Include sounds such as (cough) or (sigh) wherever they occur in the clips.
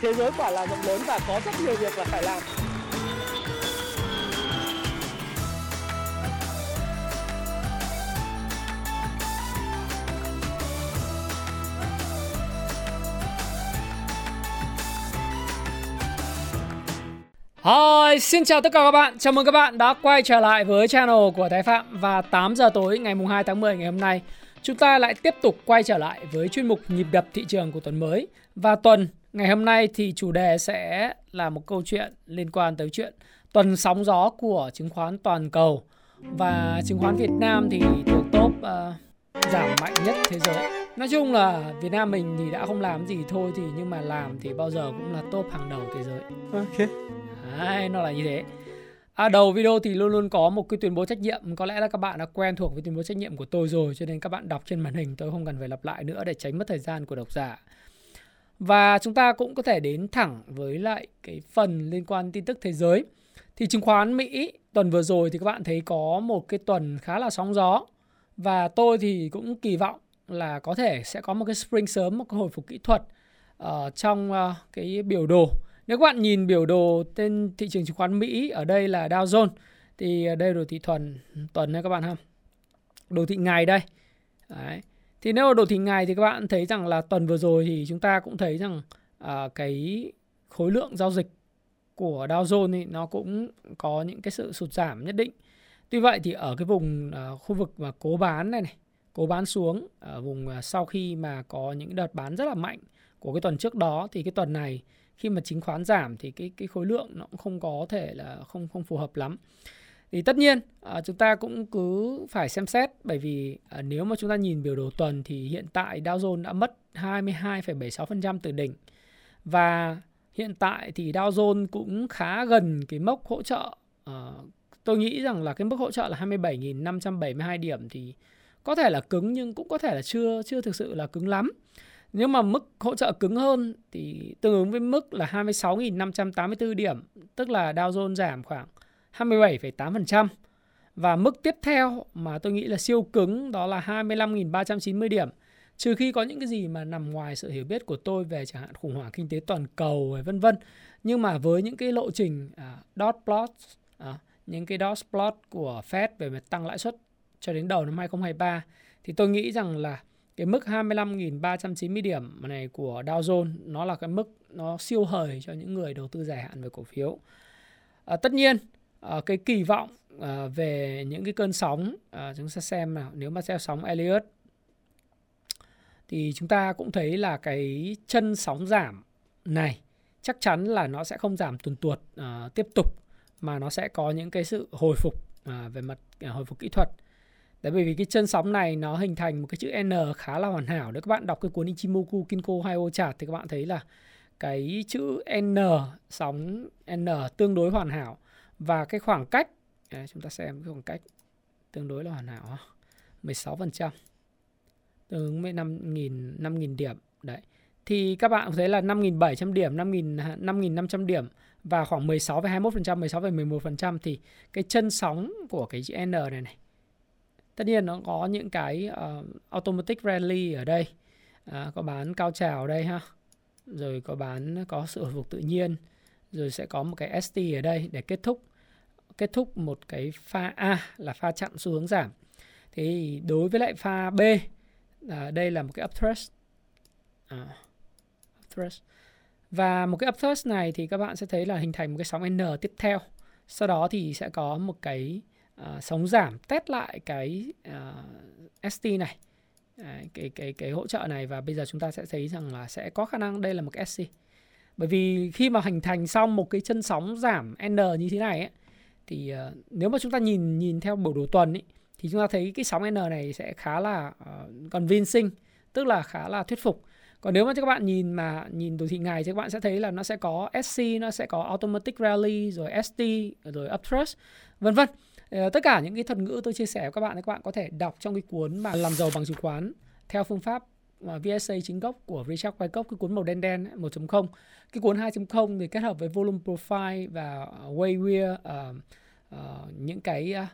thế giới quả là rộng lớn và có rất nhiều việc là phải làm Hi, xin chào tất cả các bạn. Chào mừng các bạn đã quay trở lại với channel của Thái Phạm và 8 giờ tối ngày mùng 2 tháng 10 ngày hôm nay. Chúng ta lại tiếp tục quay trở lại với chuyên mục nhịp đập thị trường của tuần mới. Và tuần ngày hôm nay thì chủ đề sẽ là một câu chuyện liên quan tới chuyện tuần sóng gió của chứng khoán toàn cầu và chứng khoán Việt Nam thì thuộc top uh, giảm mạnh nhất thế giới. Nói chung là Việt Nam mình thì đã không làm gì thôi thì nhưng mà làm thì bao giờ cũng là top hàng đầu thế giới. Ok. Đấy, nó là như thế. À, đầu video thì luôn luôn có một cái tuyên bố trách nhiệm Có lẽ là các bạn đã quen thuộc với tuyên bố trách nhiệm của tôi rồi Cho nên các bạn đọc trên màn hình tôi không cần phải lặp lại nữa Để tránh mất thời gian của độc giả và chúng ta cũng có thể đến thẳng với lại cái phần liên quan tin tức thế giới Thì chứng khoán Mỹ tuần vừa rồi thì các bạn thấy có một cái tuần khá là sóng gió Và tôi thì cũng kỳ vọng là có thể sẽ có một cái spring sớm, một cái hồi phục kỹ thuật ở trong ờ, cái biểu đồ nếu các bạn nhìn biểu đồ trên thị trường chứng khoán Mỹ ở đây là Dow Jones thì đây đồ thị thuần tuần đây các bạn ha. Đồ thị ngày đây. Đấy. Thì nếu ở đồ thị ngày thì các bạn thấy rằng là tuần vừa rồi thì chúng ta cũng thấy rằng à, cái khối lượng giao dịch của Dow Jones thì nó cũng có những cái sự sụt giảm nhất định. Tuy vậy thì ở cái vùng à, khu vực mà cố bán này này, cố bán xuống ở vùng à, sau khi mà có những đợt bán rất là mạnh của cái tuần trước đó thì cái tuần này khi mà chứng khoán giảm thì cái cái khối lượng nó cũng không có thể là không không phù hợp lắm thì tất nhiên à, chúng ta cũng cứ phải xem xét bởi vì à, nếu mà chúng ta nhìn biểu đồ tuần thì hiện tại Dow Jones đã mất 22,76% từ đỉnh. Và hiện tại thì Dow Jones cũng khá gần cái mốc hỗ trợ à, tôi nghĩ rằng là cái mức hỗ trợ là 27.572 điểm thì có thể là cứng nhưng cũng có thể là chưa chưa thực sự là cứng lắm. Nếu mà mức hỗ trợ cứng hơn thì tương ứng với mức là 26.584 điểm, tức là Dow Jones giảm khoảng 27,8%. Và mức tiếp theo mà tôi nghĩ là siêu cứng đó là 25.390 điểm. Trừ khi có những cái gì mà nằm ngoài sự hiểu biết của tôi về chẳng hạn khủng hoảng kinh tế toàn cầu vân vân. Nhưng mà với những cái lộ trình à, dot plot, à, những cái dot plot của Fed về mặt tăng lãi suất cho đến đầu năm 2023 thì tôi nghĩ rằng là cái mức 25.390 điểm này của Dow Jones nó là cái mức nó siêu hời cho những người đầu tư dài hạn về cổ phiếu. À, tất nhiên Ờ, cái kỳ vọng ờ, về những cái cơn sóng ờ, chúng ta xem nào, nếu mà theo sóng Elliott, thì chúng ta cũng thấy là cái chân sóng giảm này chắc chắn là nó sẽ không giảm tuần tuột tiếp tục, mà nó sẽ có những cái sự hồi phục về mặt hồi phục kỹ thuật Đấy, bởi vì cái chân sóng này nó hình thành một cái chữ N khá là hoàn hảo. Nếu các bạn đọc cái cuốn Ichimoku Kinko Haio chart thì các bạn thấy là cái chữ N, sóng N tương đối hoàn hảo và cái khoảng cách đấy, chúng ta xem cái khoảng cách tương đối là hoàn hảo 16% tương ứng với 5.000 5.000 điểm đấy. Thì các bạn thấy là 5.700 điểm 5.000 5.500 điểm và khoảng 16,21% 16,11% thì cái chân sóng của cái chữ N này này tất nhiên nó có những cái uh, automatic rally ở đây. À, có bán cao trào ở đây ha rồi có bán có sự hồi phục tự nhiên rồi sẽ có một cái ST ở đây để kết thúc kết thúc một cái pha A là pha chặn xu hướng giảm. Thì đối với lại pha B à, đây là một cái upthrust à, upthrust và một cái upthrust này thì các bạn sẽ thấy là hình thành một cái sóng N tiếp theo. Sau đó thì sẽ có một cái à, sóng giảm test lại cái à, ST này. À, cái cái cái hỗ trợ này và bây giờ chúng ta sẽ thấy rằng là sẽ có khả năng đây là một cái SC bởi vì khi mà hình thành xong một cái chân sóng giảm N như thế này ấy, thì uh, nếu mà chúng ta nhìn nhìn theo biểu đồ tuần ấy, thì chúng ta thấy cái sóng N này sẽ khá là ờ, uh, convincing tức là khá là thuyết phục. Còn nếu mà các bạn nhìn mà nhìn đồ thị ngày thì các bạn sẽ thấy là nó sẽ có SC nó sẽ có automatic rally rồi ST rồi uptrust vân vân. Uh, tất cả những cái thuật ngữ tôi chia sẻ với các bạn thì các bạn có thể đọc trong cái cuốn mà làm giàu bằng chứng khoán theo phương pháp và VSA chính gốc của Richard Wyckoff cái cuốn màu đen đen 1.0 cái cuốn 2.0 thì kết hợp với volume profile và Wayweir uh, uh, những cái uh,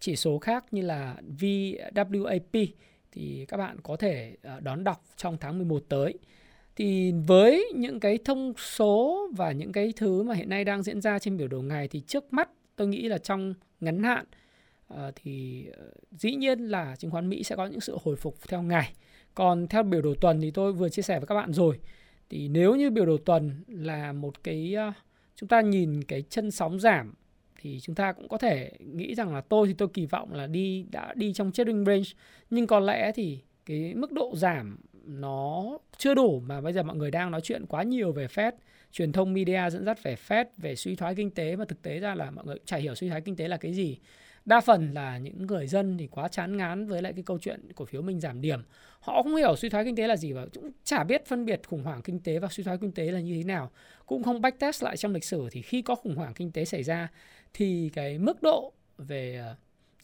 chỉ số khác như là VWAP thì các bạn có thể uh, đón đọc trong tháng 11 tới thì với những cái thông số và những cái thứ mà hiện nay đang diễn ra trên biểu đồ ngày thì trước mắt tôi nghĩ là trong ngắn hạn uh, thì uh, dĩ nhiên là chứng khoán Mỹ sẽ có những sự hồi phục theo ngày. Còn theo biểu đồ tuần thì tôi vừa chia sẻ với các bạn rồi. Thì nếu như biểu đồ tuần là một cái ờ, chúng ta nhìn cái chân sóng giảm thì chúng ta cũng có thể nghĩ rằng là tôi thì tôi kỳ vọng là đi, đã đi trong trading range. Nhưng có lẽ thì cái mức độ giảm nó chưa đủ mà bây giờ mọi người đang nói chuyện quá nhiều về Fed. Truyền thông media dẫn dắt về Fed, về suy thoái kinh tế. Mà thực tế ra là mọi người chả hiểu suy thoái kinh tế là cái gì đa phần là những người dân thì quá chán ngán với lại cái câu chuyện cổ phiếu mình giảm điểm. Họ không hiểu suy thoái kinh tế là gì và cũng chả biết phân biệt khủng hoảng kinh tế và suy thoái kinh tế là như thế nào. Cũng không backtest lại trong lịch sử thì khi có khủng hoảng kinh tế xảy ra thì cái mức độ về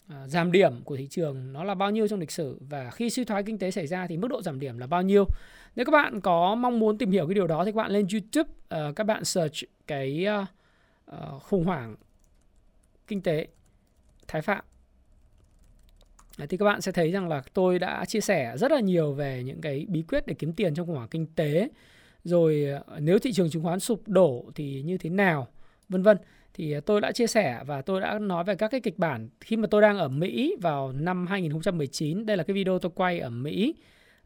uh, giảm điểm của thị trường nó là bao nhiêu trong lịch sử và khi suy thoái kinh tế xảy ra thì mức độ giảm điểm là bao nhiêu? Nếu các bạn có mong muốn tìm hiểu cái điều đó thì các bạn lên YouTube uh, các bạn search cái uh, khủng hoảng kinh tế. Thái Phạm. Thì các bạn sẽ thấy rằng là tôi đã chia sẻ rất là nhiều về những cái bí quyết để kiếm tiền trong khủng hoảng kinh tế, rồi ờ, nếu thị trường chứng khoán sụp đổ thì như thế nào, vân vân. Thì ờ, tôi đã chia sẻ và tôi đã nói về các cái kịch bản khi mà tôi đang ở Mỹ vào năm 2019 đây là cái video tôi quay ở Mỹ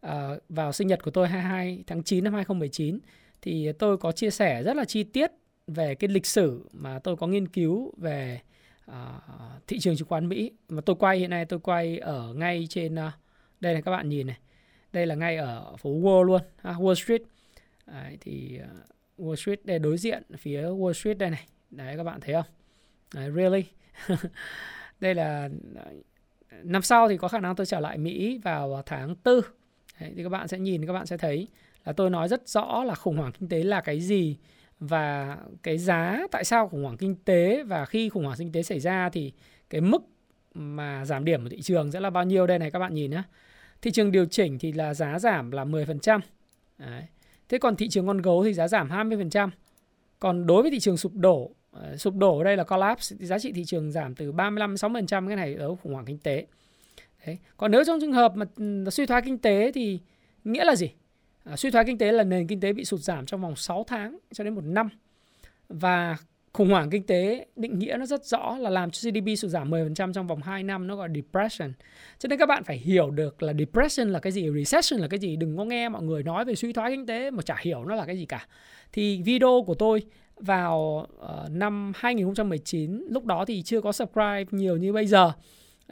ờ, vào sinh nhật của tôi 22 tháng 9 năm 2019 thì tôi có chia sẻ rất là chi tiết về cái lịch sử mà tôi có nghiên cứu về À, thị trường chứng khoán Mỹ. Mà tôi quay hiện nay tôi quay ở ngay trên uh, đây này các bạn nhìn này. Đây là ngay ở phố Wall luôn uh, Wall Street. Đấy, thì uh, Wall Street đây đối diện phía Wall Street đây này. Đấy các bạn thấy không? Đấy, really? (laughs) Đây là năm sau thì có khả năng tôi trở lại Mỹ vào tháng 4 đấy, thì các bạn sẽ nhìn các bạn sẽ thấy là tôi nói rất rõ là khủng hoảng kinh tế là cái gì và cái giá tại sao khủng hoảng kinh tế và khi khủng hoảng kinh tế xảy ra thì cái mức mà giảm điểm của thị trường sẽ là bao nhiêu đây này các bạn nhìn nhé thị trường điều chỉnh thì là giá giảm là 10% Đấy. thế còn thị trường con gấu thì giá giảm 20% còn đối với thị trường sụp đổ ờ, sụp đổ ở đây là collapse giá trị thị trường giảm từ 35 60% cái này ở khủng hoảng kinh tế. Đấy. Còn nếu trong trường hợp mà ừ, suy thoái kinh tế thì nghĩa là gì? À, suy thoái kinh tế là nền kinh tế bị sụt giảm trong vòng 6 tháng cho đến một năm. Và khủng hoảng kinh tế định nghĩa nó rất rõ là làm cho GDP sụt giảm 10% trong vòng 2 năm nó gọi là depression. Cho nên các bạn phải hiểu được là depression là cái gì, recession là cái gì. Đừng có nghe mọi người nói về suy thoái kinh tế mà chả hiểu nó là cái gì cả. Thì video của tôi vào uh, năm 2019 lúc đó thì chưa có subscribe nhiều như bây giờ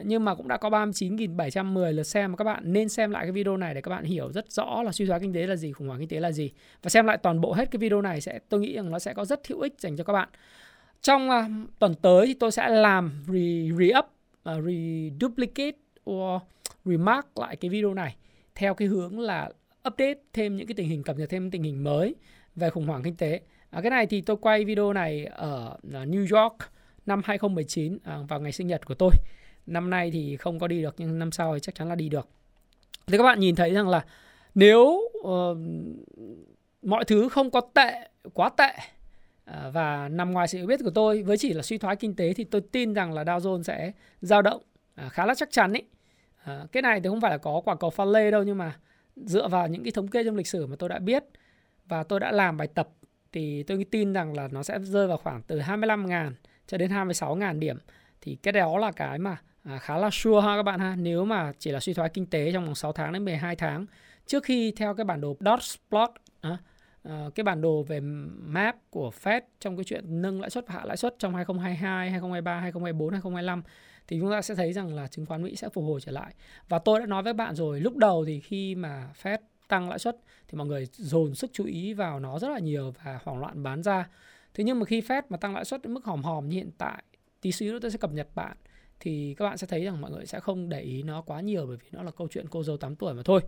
nhưng mà cũng đã có 39.710 lượt xem các bạn nên xem lại cái video này để các bạn hiểu rất rõ là suy thoái kinh tế là gì, khủng hoảng kinh tế là gì và xem lại toàn bộ hết cái video này sẽ tôi nghĩ rằng nó sẽ có rất hữu ích dành cho các bạn. Trong uh, tuần tới thì tôi sẽ làm re re-up, uh, reduplicate or remark lại cái video này theo cái hướng là update thêm những cái tình hình cập nhật thêm tình hình mới về khủng hoảng kinh tế À, cái này thì tôi quay video này ở à, New York năm 2019 à, vào ngày sinh nhật của tôi. Năm nay thì không có đi được nhưng năm sau thì chắc chắn là đi được. Thì các bạn nhìn thấy rằng là nếu uh, mọi thứ không có tệ, quá tệ uh, và nằm ngoài sự biết của tôi với chỉ là suy thoái kinh tế thì tôi tin rằng là Dow Jones sẽ dao động uh, khá là chắc chắn ấy. Uh, cái này thì không phải là có quả cầu pha lê đâu nhưng mà dựa vào những cái thống kê trong lịch sử mà tôi đã biết và tôi đã làm bài tập thì tôi tin rằng là nó sẽ rơi vào khoảng từ 25.000 cho đến 26.000 điểm thì cái đó là cái mà à, khá là sure ha các bạn ha nếu mà chỉ là suy thoái kinh tế trong vòng 6 tháng đến 12 tháng trước khi theo cái bản đồ dot plot à, à, cái bản đồ về map của Fed trong cái chuyện nâng lãi suất và hạ lãi suất trong 2022, 2023, 2024, 2025 thì chúng ta sẽ thấy rằng là chứng khoán Mỹ sẽ phục hồi trở lại. Và tôi đã nói với bạn rồi, lúc đầu thì khi mà Fed tăng lãi suất thì mọi người dồn sức chú ý vào nó rất là nhiều và hoảng loạn bán ra. Thế nhưng mà khi Fed mà tăng lãi suất đến mức hòm hòm như hiện tại, tí xíu nữa tôi sẽ cập nhật bạn thì các bạn sẽ thấy rằng mọi người sẽ không để ý nó quá nhiều bởi vì nó là câu chuyện cô dâu 8 tuổi mà thôi.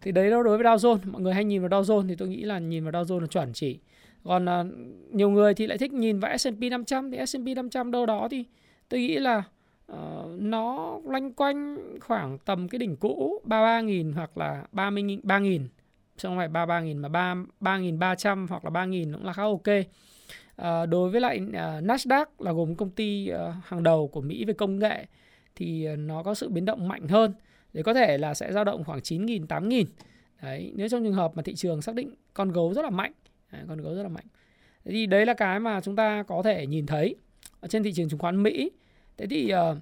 Thì đấy đó đối với Dow Jones, mọi người hay nhìn vào Dow Jones thì tôi nghĩ là nhìn vào Dow Jones là chuẩn chỉ. Còn uh, nhiều người thì lại thích nhìn vào S&P 500 thì S&P 500 đâu đó thì tôi nghĩ là uh, nó loanh quanh khoảng tầm cái đỉnh cũ 33.000 hoặc là 30 chứ không phải 33.000 mà 3 3.300 hoặc là 3.000 cũng là khá ok. À, đối với lại uh, Nasdaq là gồm công ty uh, hàng đầu của Mỹ về công nghệ thì nó có sự biến động mạnh hơn. Để có thể là sẽ dao động khoảng 9.000 8.000 đấy nếu trong trường hợp mà thị trường xác định con gấu rất là mạnh. Đấy, con gấu rất là mạnh. Thế thì đấy là cái mà chúng ta có thể nhìn thấy ở trên thị trường chứng khoán Mỹ. Thế thì uh,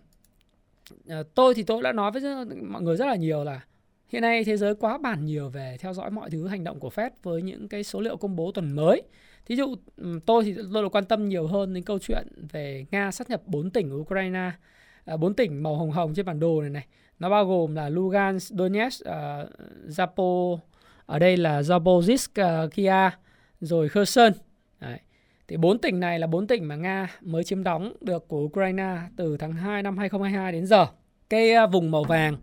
uh, tôi thì tôi đã nói với mọi người rất là nhiều là hiện nay thế giới quá bản nhiều về theo dõi mọi thứ hành động của Fed với những cái số liệu công bố tuần mới thí dụ ừ, tôi thì tôi là quan tâm nhiều hơn đến câu chuyện về Nga sát nhập 4 tỉnh Ukraine à, bốn tỉnh màu hồng hồng trên bản đồ này này nó bao gồm là Lugansk, Donetsk, uh, Zapo ở đây là Zaporizhzhia, à, Kia rồi Kherson. Đấy. Thì bốn tỉnh này là bốn tỉnh mà Nga mới chiếm đóng được của Ukraine từ tháng 2 năm 2022 đến giờ. Cái vùng màu vàng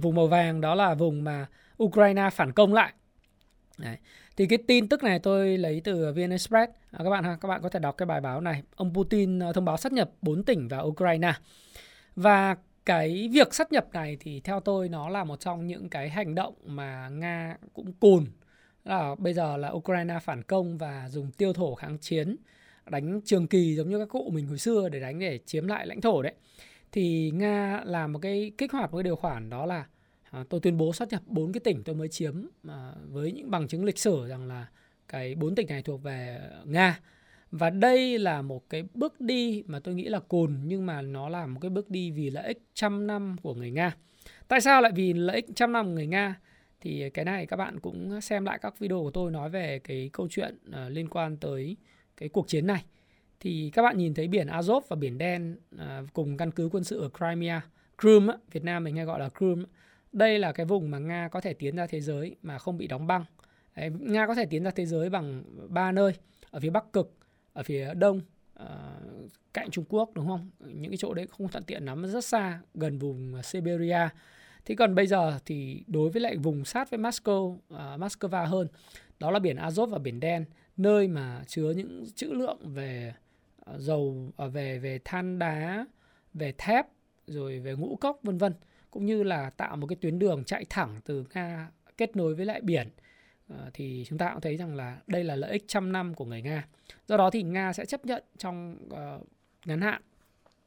vùng màu vàng đó là vùng mà Ukraine phản công lại. Đấy. Thì cái tin tức này tôi lấy từ VN Express. À, các bạn ha, các bạn có thể đọc cái bài báo này. Ông Putin à, thông báo sát nhập 4 tỉnh vào Ukraine. Và cái việc sát nhập này thì theo tôi nó là một trong những cái hành động mà Nga cũng cùn là bây giờ là Ukraine phản công và dùng tiêu thổ kháng chiến đánh trường kỳ giống như các cụ mình hồi xưa để đánh để chiếm lại lãnh thổ đấy thì Nga làm một cái kích hoạt một cái điều khoản đó là à, tôi tuyên bố sát nhập bốn cái tỉnh tôi mới chiếm à, với những bằng chứng lịch sử rằng là cái bốn tỉnh này thuộc về Nga và đây là một cái bước đi mà tôi nghĩ là cồn nhưng mà nó là một cái bước đi vì lợi ích trăm năm của người Nga. Tại sao lại vì lợi ích trăm năm của người Nga? Thì cái này các bạn cũng xem lại các video của tôi nói về cái câu chuyện uh, liên quan tới cái cuộc chiến này. Thì các bạn nhìn thấy biển Azov và biển Đen à, cùng căn cứ quân sự ở Crimea, Crimea, Việt Nam mình hay gọi là Crimea. Đây là cái vùng mà Nga có thể tiến ra thế giới mà không bị đóng băng. Đấy, Nga có thể tiến ra thế giới bằng ba nơi ở phía Bắc Cực, ở phía đông ờ, cạnh Trung Quốc đúng không? Những cái chỗ đấy không thuận tiện lắm, rất xa, gần vùng Siberia. Thế còn bây giờ thì đối với lại vùng sát với Moscow, uh, Moscow hơn, đó là biển Azov và biển Đen, nơi mà chứa những trữ lượng về uh, Ờ, dầu, ờ, về về than đá, về thép, rồi về ngũ cốc vân vân, cũng như là tạo một cái tuyến đường chạy thẳng từ Nga kết nối với lại biển ờ, thì chúng ta cũng thấy rằng là đây là lợi ích trăm năm của người Nga. Do đó thì Nga sẽ chấp nhận trong uh, ngắn hạn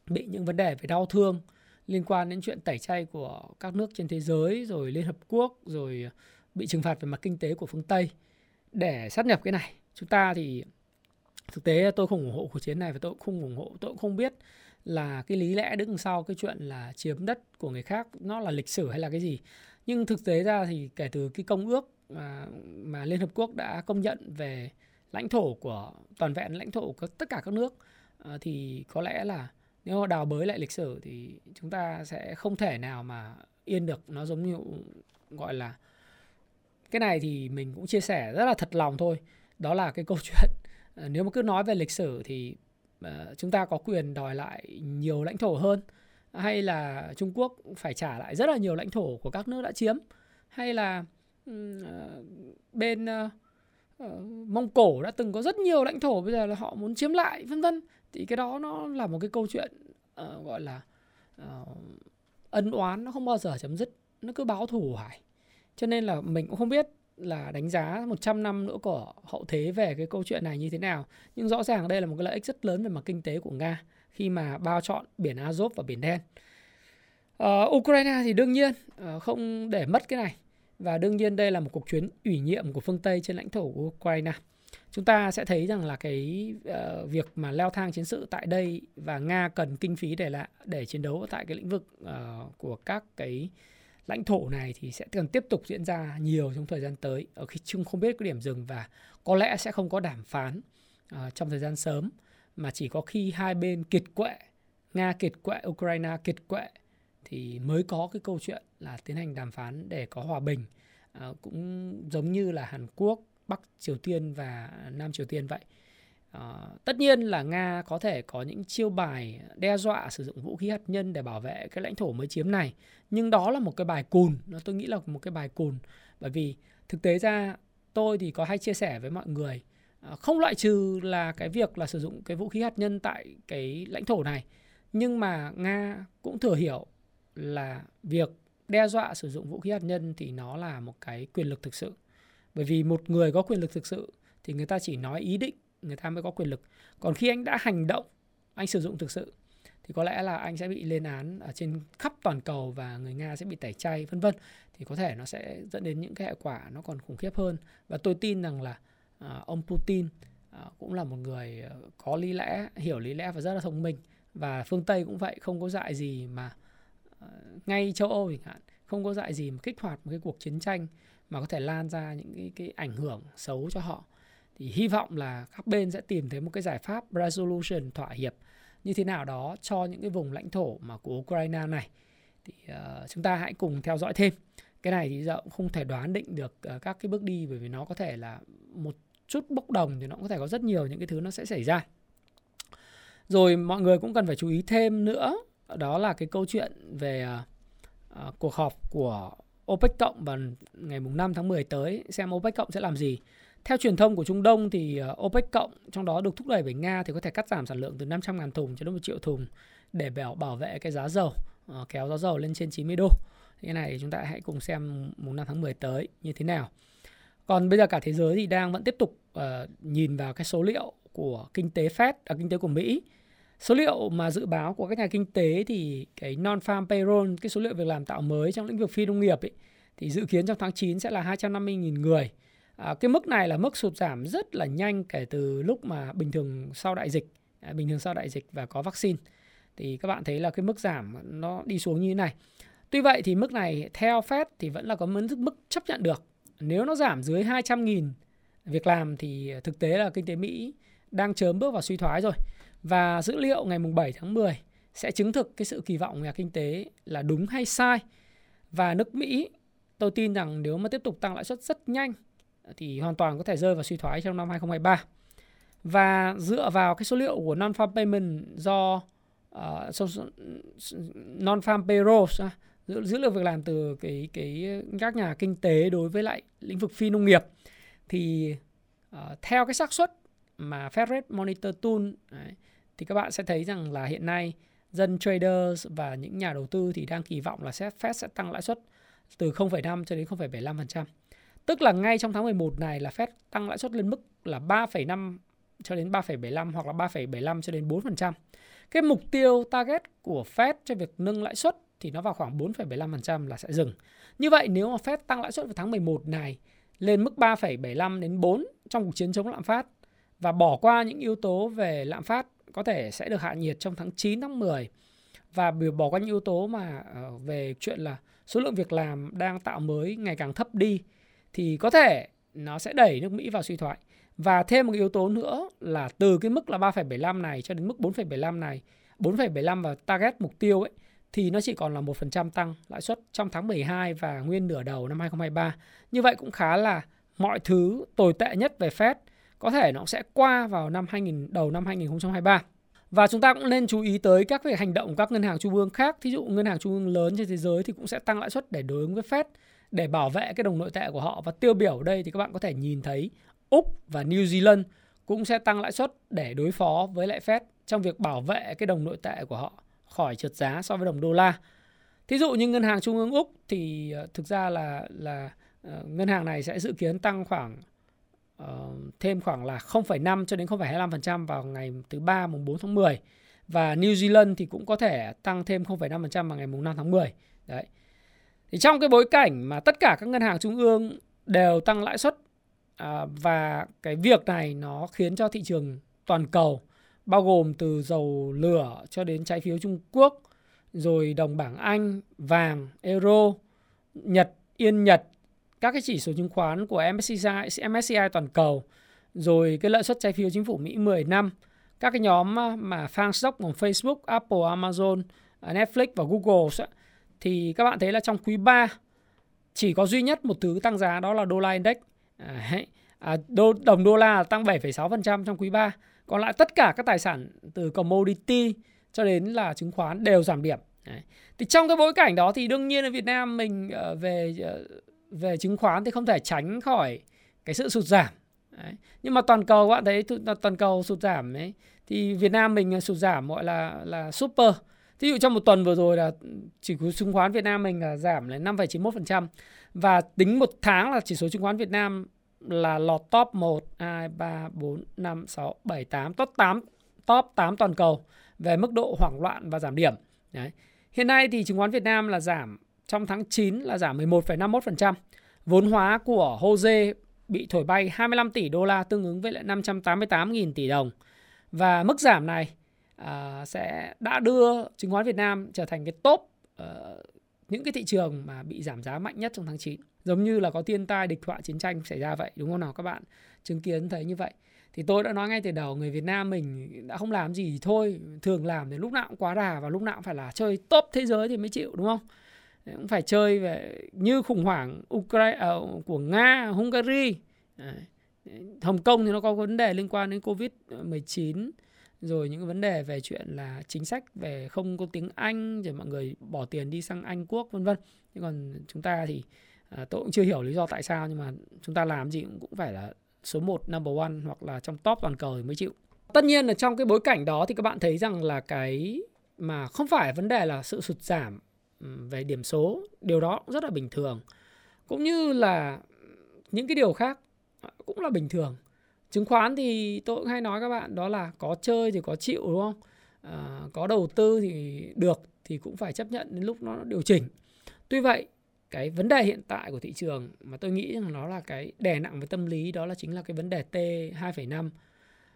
bị những vấn đề về đau thương liên quan đến chuyện tẩy chay của các nước trên thế giới rồi Liên Hợp Quốc rồi bị trừng phạt về mặt kinh tế của phương Tây để sát nhập cái này. Chúng ta thì thực tế tôi không ủng hộ cuộc chiến này và tôi cũng không ủng hộ, tôi cũng không biết là cái lý lẽ đứng sau cái chuyện là chiếm đất của người khác nó là lịch sử hay là cái gì. Nhưng thực tế ra thì kể từ cái công ước mà mà Liên Hợp Quốc đã công nhận về lãnh thổ của toàn vẹn lãnh thổ của tất cả các nước ờ, thì có lẽ là nếu mà đào bới lại lịch sử thì chúng ta sẽ không thể nào mà yên được nó giống như gọi là cái này thì mình cũng chia sẻ rất là thật lòng thôi đó là cái (laughs) câu chuyện Ờ, nếu mà cứ nói về lịch sử thì ờ, chúng ta có quyền đòi lại nhiều lãnh thổ hơn hay là Trung Quốc phải trả lại rất là nhiều lãnh thổ của các nước đã chiếm hay là ờ, bên Mông Cổ đã từng có rất nhiều lãnh thổ bây giờ là họ muốn chiếm lại vân vân. Thì cái đó nó là một cái câu chuyện uh, gọi là uh, ân oán nó không bao giờ chấm dứt nó cứ báo thù hải cho nên là mình cũng không biết là đánh giá 100 năm nữa của hậu thế về cái câu chuyện này như thế nào. Nhưng rõ ràng đây là một cái lợi ích rất lớn về mặt kinh tế của Nga khi mà bao chọn biển Azov và biển đen. Uh, Ukraine thì đương nhiên uh, không để mất cái này. Và đương nhiên đây là một cuộc chuyến ủy nhiệm của phương Tây trên lãnh thổ của Ukraine. Chúng ta sẽ thấy rằng là cái uh, việc mà leo thang chiến sự tại đây và Nga cần kinh phí để lại để chiến đấu tại cái lĩnh vực uh, của các cái lãnh thổ này thì sẽ cần tiếp tục diễn ra nhiều trong thời gian tới ở khi chung không biết cái điểm dừng và có lẽ sẽ không có đàm phán uh, trong thời gian sớm mà chỉ có khi hai bên kiệt quệ Nga kiệt quệ Ukraine kiệt quệ thì mới có cái câu chuyện là tiến hành đàm phán để có hòa bình uh, cũng giống như là Hàn Quốc, Bắc Triều Tiên và Nam Triều Tiên vậy. À, tất nhiên là Nga có thể có những chiêu bài đe dọa sử dụng vũ khí hạt nhân để bảo vệ cái lãnh thổ mới chiếm này, nhưng đó là một cái bài cùn, nó tôi nghĩ là một cái bài cùn, bởi vì thực tế ra tôi thì có hay chia sẻ với mọi người à, không loại trừ là cái việc là sử dụng cái vũ khí hạt nhân tại cái lãnh thổ này, nhưng mà Nga cũng thừa hiểu là việc đe dọa sử dụng vũ khí hạt nhân thì nó là một cái quyền lực thực sự. Bởi vì một người có quyền lực thực sự thì người ta chỉ nói ý định, người ta mới có quyền lực. Còn khi anh đã hành động, anh sử dụng thực sự thì có lẽ là anh sẽ bị lên án ở trên khắp toàn cầu và người Nga sẽ bị tẩy chay vân vân. Thì có thể nó sẽ dẫn đến những cái hệ quả nó còn khủng khiếp hơn. Và tôi tin rằng là uh, ông Putin uh, cũng là một người ờ, có lý lẽ hiểu lý lẽ và rất là thông minh. Và phương Tây cũng vậy không có dại gì mà uh, ngay châu Âu chẳng hạn không có dại gì mà kích hoạt một cái cuộc chiến tranh mà có thể lan ra những cái, cái ảnh hưởng xấu cho họ thì hy vọng là các bên sẽ tìm thấy một cái giải pháp resolution thỏa hiệp như thế nào đó cho những cái vùng lãnh thổ mà của Ukraine này. Thì uh, chúng ta hãy cùng theo dõi thêm. Cái này thì giờ cũng không thể đoán định được uh, các cái bước đi bởi vì nó có thể là một chút bốc đồng thì nó cũng có thể có rất nhiều những cái thứ nó sẽ xảy ra. Rồi mọi người cũng cần phải chú ý thêm nữa đó là cái câu chuyện về uh, uh, cuộc họp của OPEC cộng vào ngày mùng 5 tháng 10 tới xem OPEC cộng sẽ làm gì. Theo truyền thông của Trung Đông thì ờ, OPEC cộng trong đó được thúc đẩy bởi Nga thì có thể cắt giảm sản lượng từ 500.000 thùng cho đến 1 triệu thùng để bảo bảo vệ cái giá dầu ờ, kéo giá dầu lên trên 90 đô. Cái này chúng ta hãy cùng xem mùng 5 tháng 10 tới như thế nào. Còn bây giờ cả thế giới thì đang vẫn tiếp tục uh, nhìn vào cái số liệu của kinh tế Fed, à, kinh tế của Mỹ. Số liệu mà dự báo của các nhà kinh tế thì cái non-farm payroll, cái số liệu việc làm tạo mới trong lĩnh vực phi nông nghiệp ấy, thì dự kiến trong tháng 9 sẽ là 250.000 người. À, cái mức này là mức sụt giảm rất là nhanh kể từ lúc mà bình thường sau đại dịch, à, bình thường sau đại dịch và có vaccine. Thì các bạn thấy là cái mức giảm nó đi xuống như thế này. Tuy vậy thì mức này theo Fed thì vẫn là có mức, mức chấp nhận được. Nếu nó giảm dưới 200.000 việc làm thì thực tế là kinh tế Mỹ đang chớm bước vào suy thoái rồi. Và dữ liệu ngày mùng 7 tháng 10 sẽ chứng thực cái sự kỳ vọng của nhà kinh tế là đúng hay sai. Và nước Mỹ tôi tin rằng nếu mà tiếp tục tăng lãi suất rất nhanh thì hoàn toàn có thể rơi vào suy thoái trong năm 2023. Và dựa vào cái số liệu của non-farm payment do uh, non-farm payrolls dữ, dữ liệu việc làm từ cái cái các nhà kinh tế đối với lại lĩnh vực phi nông nghiệp thì uh, theo cái xác suất mà Fed Rate Monitor Tool đấy, thì các bạn sẽ thấy rằng là hiện nay dân traders và những nhà đầu tư thì đang kỳ vọng là Fed sẽ tăng lãi suất từ 0,5 cho đến 0,75%. Tức là ngay trong tháng 11 này là Fed tăng lãi suất lên mức là 3,5 cho đến 3,75 hoặc là 3,75 cho đến 4%. Cái mục tiêu target của Fed cho việc nâng lãi suất thì nó vào khoảng 4,75% là sẽ dừng. Như vậy nếu mà Fed tăng lãi suất vào tháng 11 này lên mức 3,75 đến 4 trong cuộc chiến chống lạm phát và bỏ qua những yếu tố về lạm phát có thể sẽ được hạ nhiệt trong tháng 9 tháng 10 và bỏ qua những yếu tố mà ờ, về chuyện là số lượng việc làm đang tạo mới ngày càng thấp đi thì có thể nó sẽ đẩy nước Mỹ vào suy thoái. Và thêm một yếu tố nữa là từ cái mức là 3,75 này cho đến mức 4,75 này, 4,75 và target mục tiêu ấy thì nó chỉ còn là 1% tăng lãi suất trong tháng 12 và nguyên nửa đầu năm 2023. Như vậy cũng khá là mọi thứ tồi tệ nhất về Fed có thể nó sẽ qua vào năm 2000 đầu năm 2023. Và chúng ta cũng nên chú ý tới các việc hành động của các ngân hàng trung ương khác. Thí dụ ngân hàng trung ương lớn trên thế giới thì cũng sẽ tăng lãi suất để đối ứng với Fed để bảo vệ cái đồng nội tệ của họ. Và tiêu biểu ở đây thì các bạn có thể nhìn thấy Úc và New Zealand cũng sẽ tăng lãi suất để đối phó với lại Fed trong việc bảo vệ cái đồng nội tệ của họ khỏi trượt giá so với đồng đô la. Thí dụ như ngân hàng trung ương Úc thì ờ, thực ra là là uh, ngân hàng này sẽ dự kiến tăng khoảng uh, thêm khoảng là 0,5 cho đến 0,25% vào ngày thứ ba mùng 4 tháng 10 và New Zealand thì cũng có thể tăng thêm 0,5% vào ngày mùng 5 tháng 10. Đấy. Thì trong cái bối cảnh mà tất cả các ngân hàng trung ương đều tăng lãi suất à, và cái việc này nó khiến cho thị trường toàn cầu bao gồm từ dầu lửa cho đến trái phiếu Trung Quốc, rồi đồng bảng Anh, vàng, euro, Nhật, Yên Nhật, các cái chỉ số chứng khoán của MSCI, MSCI toàn cầu, rồi cái lợi suất trái phiếu chính phủ Mỹ 10 năm, các cái nhóm à, mà fan stock của Facebook, Apple, Amazon, à, Netflix và Google thì các bạn thấy là trong quý 3 chỉ có duy nhất một thứ tăng giá đó là đô la index. À, Đấy. à, đô, đồng đô la tăng 7,6% trong quý 3 còn lại tất cả các tài sản từ commodity cho đến là chứng khoán đều giảm điểm Đấy. thì trong cái bối cảnh đó thì đương nhiên ở Việt Nam mình ờ, về ờ, về chứng khoán thì không thể tránh khỏi cái sự sụt giảm Đấy. nhưng mà toàn cầu các bạn thấy toàn cầu sụt giảm ấy thì Việt Nam mình sụt giảm gọi là là super thí dụ trong một tuần vừa rồi là chỉ số chứng khoán Việt Nam mình là giảm là 5,91% và tính một tháng là chỉ số chứng khoán Việt Nam là lọt top 1, 2, 3, 4, 5, 6, 7, 8, top 8, top 8 toàn cầu về mức độ hoảng loạn và giảm điểm. Đấy. Hiện nay thì chứng khoán Việt Nam là giảm trong tháng 9 là giảm 11,51%. Vốn hóa của Jose bị thổi bay 25 tỷ đô la tương ứng với lại 588.000 tỷ đồng. Và mức giảm này Ờ, sẽ đã đưa chứng khoán Việt Nam trở thành cái top uh, những cái thị trường mà bị giảm giá mạnh nhất trong tháng 9. Giống như là có thiên tai địch họa chiến tranh xảy ra vậy đúng không nào các bạn? Chứng kiến thấy như vậy. Thì tôi đã nói ngay từ đầu người Việt Nam mình đã không làm gì thì thôi, thường làm thì lúc nào cũng quá đà và lúc nào cũng phải là chơi top thế giới thì mới chịu đúng không? cũng phải chơi về như khủng hoảng Ukraine uh, của Nga, Hungary. Đấy. Hồng Kông thì nó có vấn đề liên quan đến Covid 19 rồi những vấn đề về chuyện là chính sách về không có tiếng Anh rồi mọi người bỏ tiền đi sang Anh quốc vân vân. Nhưng còn chúng ta thì à, tôi cũng chưa hiểu lý do tại sao nhưng mà chúng ta làm gì cũng, cũng phải là số 1 number one hoặc là trong top toàn cầu thì mới chịu. Tất nhiên là trong cái bối cảnh đó thì các bạn thấy rằng là cái mà không phải vấn đề là sự sụt giảm về điểm số, điều đó cũng rất là bình thường. Cũng như là những cái điều khác cũng là bình thường chứng khoán thì tôi cũng hay nói các bạn đó là có chơi thì có chịu đúng không? À, có đầu tư thì được thì cũng phải chấp nhận đến lúc nó điều chỉnh. Tuy vậy cái vấn đề hiện tại của thị trường mà tôi nghĩ rằng nó là cái đè nặng về tâm lý đó là chính là cái vấn đề T 2,5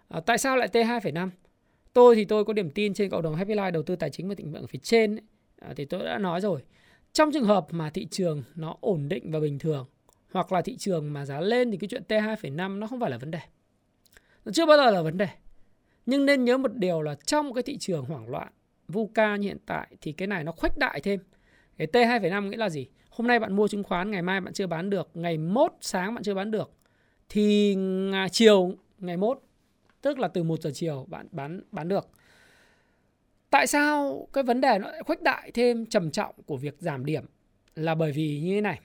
à, tại sao lại T 2,5 tôi thì tôi có điểm tin trên cộng đồng Happy Life đầu tư tài chính và thịnh vượng ở phía trên ấy, à, thì tôi đã nói rồi. Trong trường hợp mà thị trường nó ổn định và bình thường hoặc là thị trường mà giá lên thì cái chuyện T 2,5 nó không phải là vấn đề nó chưa bao giờ là vấn đề. Nhưng nên nhớ một điều là trong cái thị trường hoảng loạn VUCA như hiện tại thì cái này nó khuếch đại thêm. Cái T 2,5 nghĩa là gì? Hôm nay bạn mua chứng khoán ngày mai bạn chưa bán được ngày mốt sáng bạn chưa bán được thì chiều ngày mốt tức là từ 1 giờ chiều bạn bán bán được. Tại sao cái vấn đề nó lại khuếch đại thêm trầm trọng của việc giảm điểm? Là bởi vì như thế này.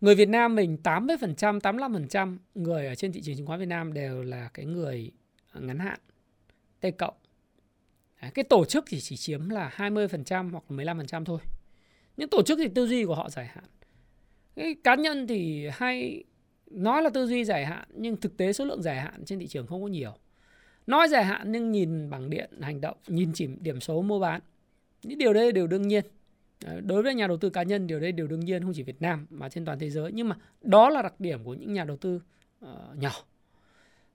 Người Việt Nam mình 80%, 85% người ở trên thị trường chứng khoán Việt Nam đều là cái người ngắn hạn, T cộng. Cái tổ chức thì chỉ chiếm là 20% hoặc 15% thôi. Những tổ chức thì tư duy của họ dài hạn. Cái cá nhân thì hay nói là tư duy dài hạn nhưng thực tế số lượng dài hạn trên thị trường không có nhiều. Nói dài hạn nhưng nhìn bằng điện hành động, nhìn chỉ điểm số mua bán. Những điều đấy đều đương nhiên đối với nhà đầu tư cá nhân điều đây đều đương nhiên không chỉ Việt Nam mà trên toàn thế giới. Nhưng mà đó là đặc điểm của những nhà đầu tư uh, nhỏ.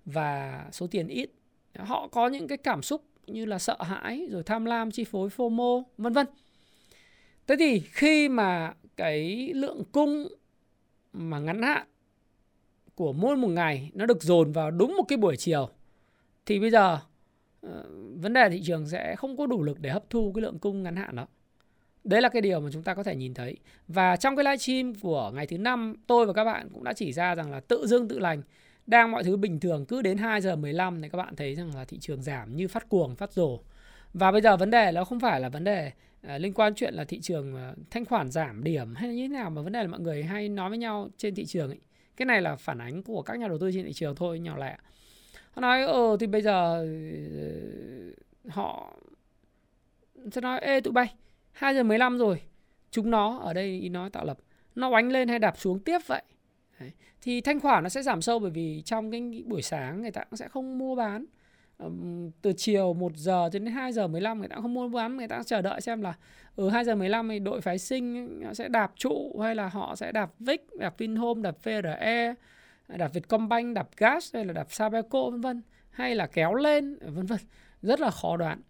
Và số tiền ít. Họ có những cái cảm xúc như là sợ hãi rồi tham lam chi phối FOMO vân vân. Thế thì khi mà cái lượng cung mà ngắn hạn của mỗi một ngày nó được dồn vào đúng một cái buổi chiều thì bây giờ uh, vấn đề thị trường sẽ không có đủ lực để hấp thu cái lượng cung ngắn hạn đó. Đấy là cái điều mà chúng ta có thể nhìn thấy. Và trong cái livestream của ngày thứ năm, tôi và các bạn cũng đã chỉ ra rằng là tự dưng tự lành đang mọi thứ bình thường cứ đến 2 giờ 15 thì các bạn thấy rằng là thị trường giảm như phát cuồng, phát rồ. Và bây giờ vấn đề nó không phải là vấn đề à, liên quan chuyện là thị trường à, thanh khoản giảm điểm hay như thế nào mà vấn đề là mọi người hay nói với nhau trên thị trường ấy. Cái này là phản ánh của các nhà đầu tư trên thị trường thôi nhỏ lẻ. Họ nói ờ thì bây giờ ờ, họ sẽ nói ê tụi bay 2 giờ 15 rồi. Chúng nó ở đây ý nói tạo lập. Nó oánh lên hay đạp xuống tiếp vậy? Đấy. thì thanh khoản nó sẽ giảm sâu bởi vì trong cái buổi sáng người ta cũng sẽ không mua bán. Từ chiều 1 giờ cho đến 2 giờ 15 người ta không mua bán. Người ta chờ đợi xem là ừ, ở 2 giờ 15 thì đội phái sinh sẽ đạp trụ hay là họ sẽ đạp VIX, đạp Vinhome, đạp VRE, đạp Vietcombank, đạp Gas hay là đạp Sabeco vân vân. Hay là kéo lên vân vân. Rất là khó đoán.